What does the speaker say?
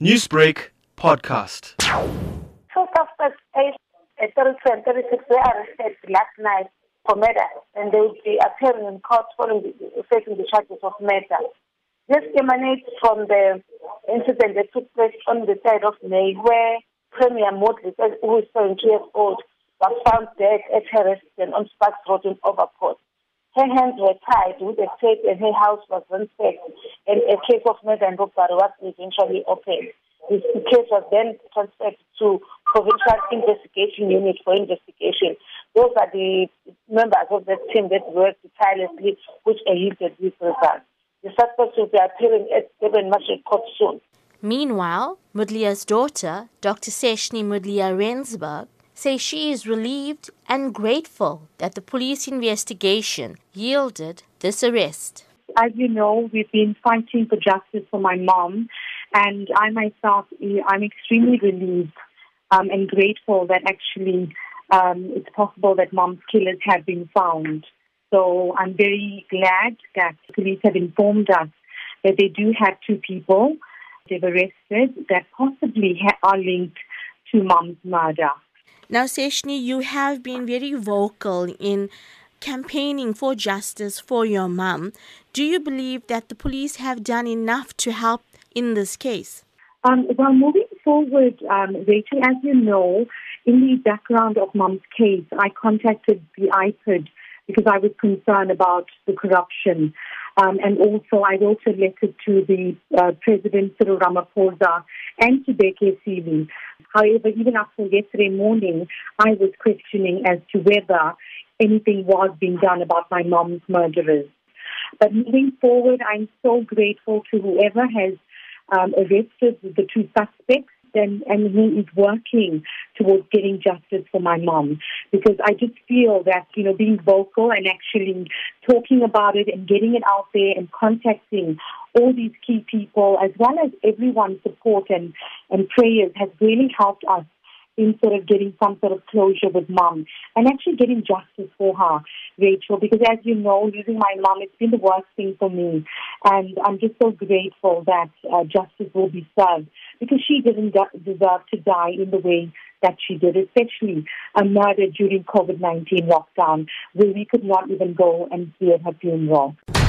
Newsbreak podcast. Two suspects aged 32 and 36 were arrested last night for murder and they will be appearing in court following the, facing the charges of murder. This emanates from the incident that took place on the 3rd of May where Premla Moodliar, who is 72 years old, was found dead at her residence on Sparks Road in Overport. Her hands were tied with a tape and her house was ransacked and a case of murder and robbery was eventually opened. This case was then transferred to Provincial Investigation Unit for investigation. Those are the members of the team that worked tirelessly, which yielded these results. The suspects will be appearing at Durban Magistrate Court soon. Meanwhile, Moodliar's daughter, Dr. Seshni Moodliar Rensburg, says she is relieved and grateful that the police investigation yielded this arrest. As you know, we've been fighting for justice for my mom, and I myself, I'm extremely relieved um, and grateful that actually um, it's possible that mom's killers have been found. So I'm very glad that police have informed us that they do have two people they've arrested that possibly ha- are linked to mom's murder. Now, Seshni, you have been very vocal in campaigning for justice for your mum. Do you believe that the police have done enough to help in this case? Um, well, moving forward, um, Rachel, as you know, in the background of mum's case, I contacted the IPID because I was concerned about the corruption. Um, and also, I wrote a letter to the uh, President Cyril Ramaphosa and to Bheki Cele. However, even up until yesterday morning, I was questioning as to whether anything was being done about my mom's murderers. But moving forward, I'm so grateful to whoever has um, arrested the two suspects and, and who is working towards getting justice for my mom. Because I just feel that, you know, being vocal and actually talking about it and getting it out there and contacting all these key people as well as everyone's support and, and prayers has really helped us in sort of getting some sort of closure with mom and actually getting justice for her, Rachel, because as you know, losing my mom, it's been the worst thing for me. And I'm just so grateful that uh, justice will be served because she didn't deserve to die in the way that she did, especially a murder during COVID-19 lockdown where we could not even go and see her funeral.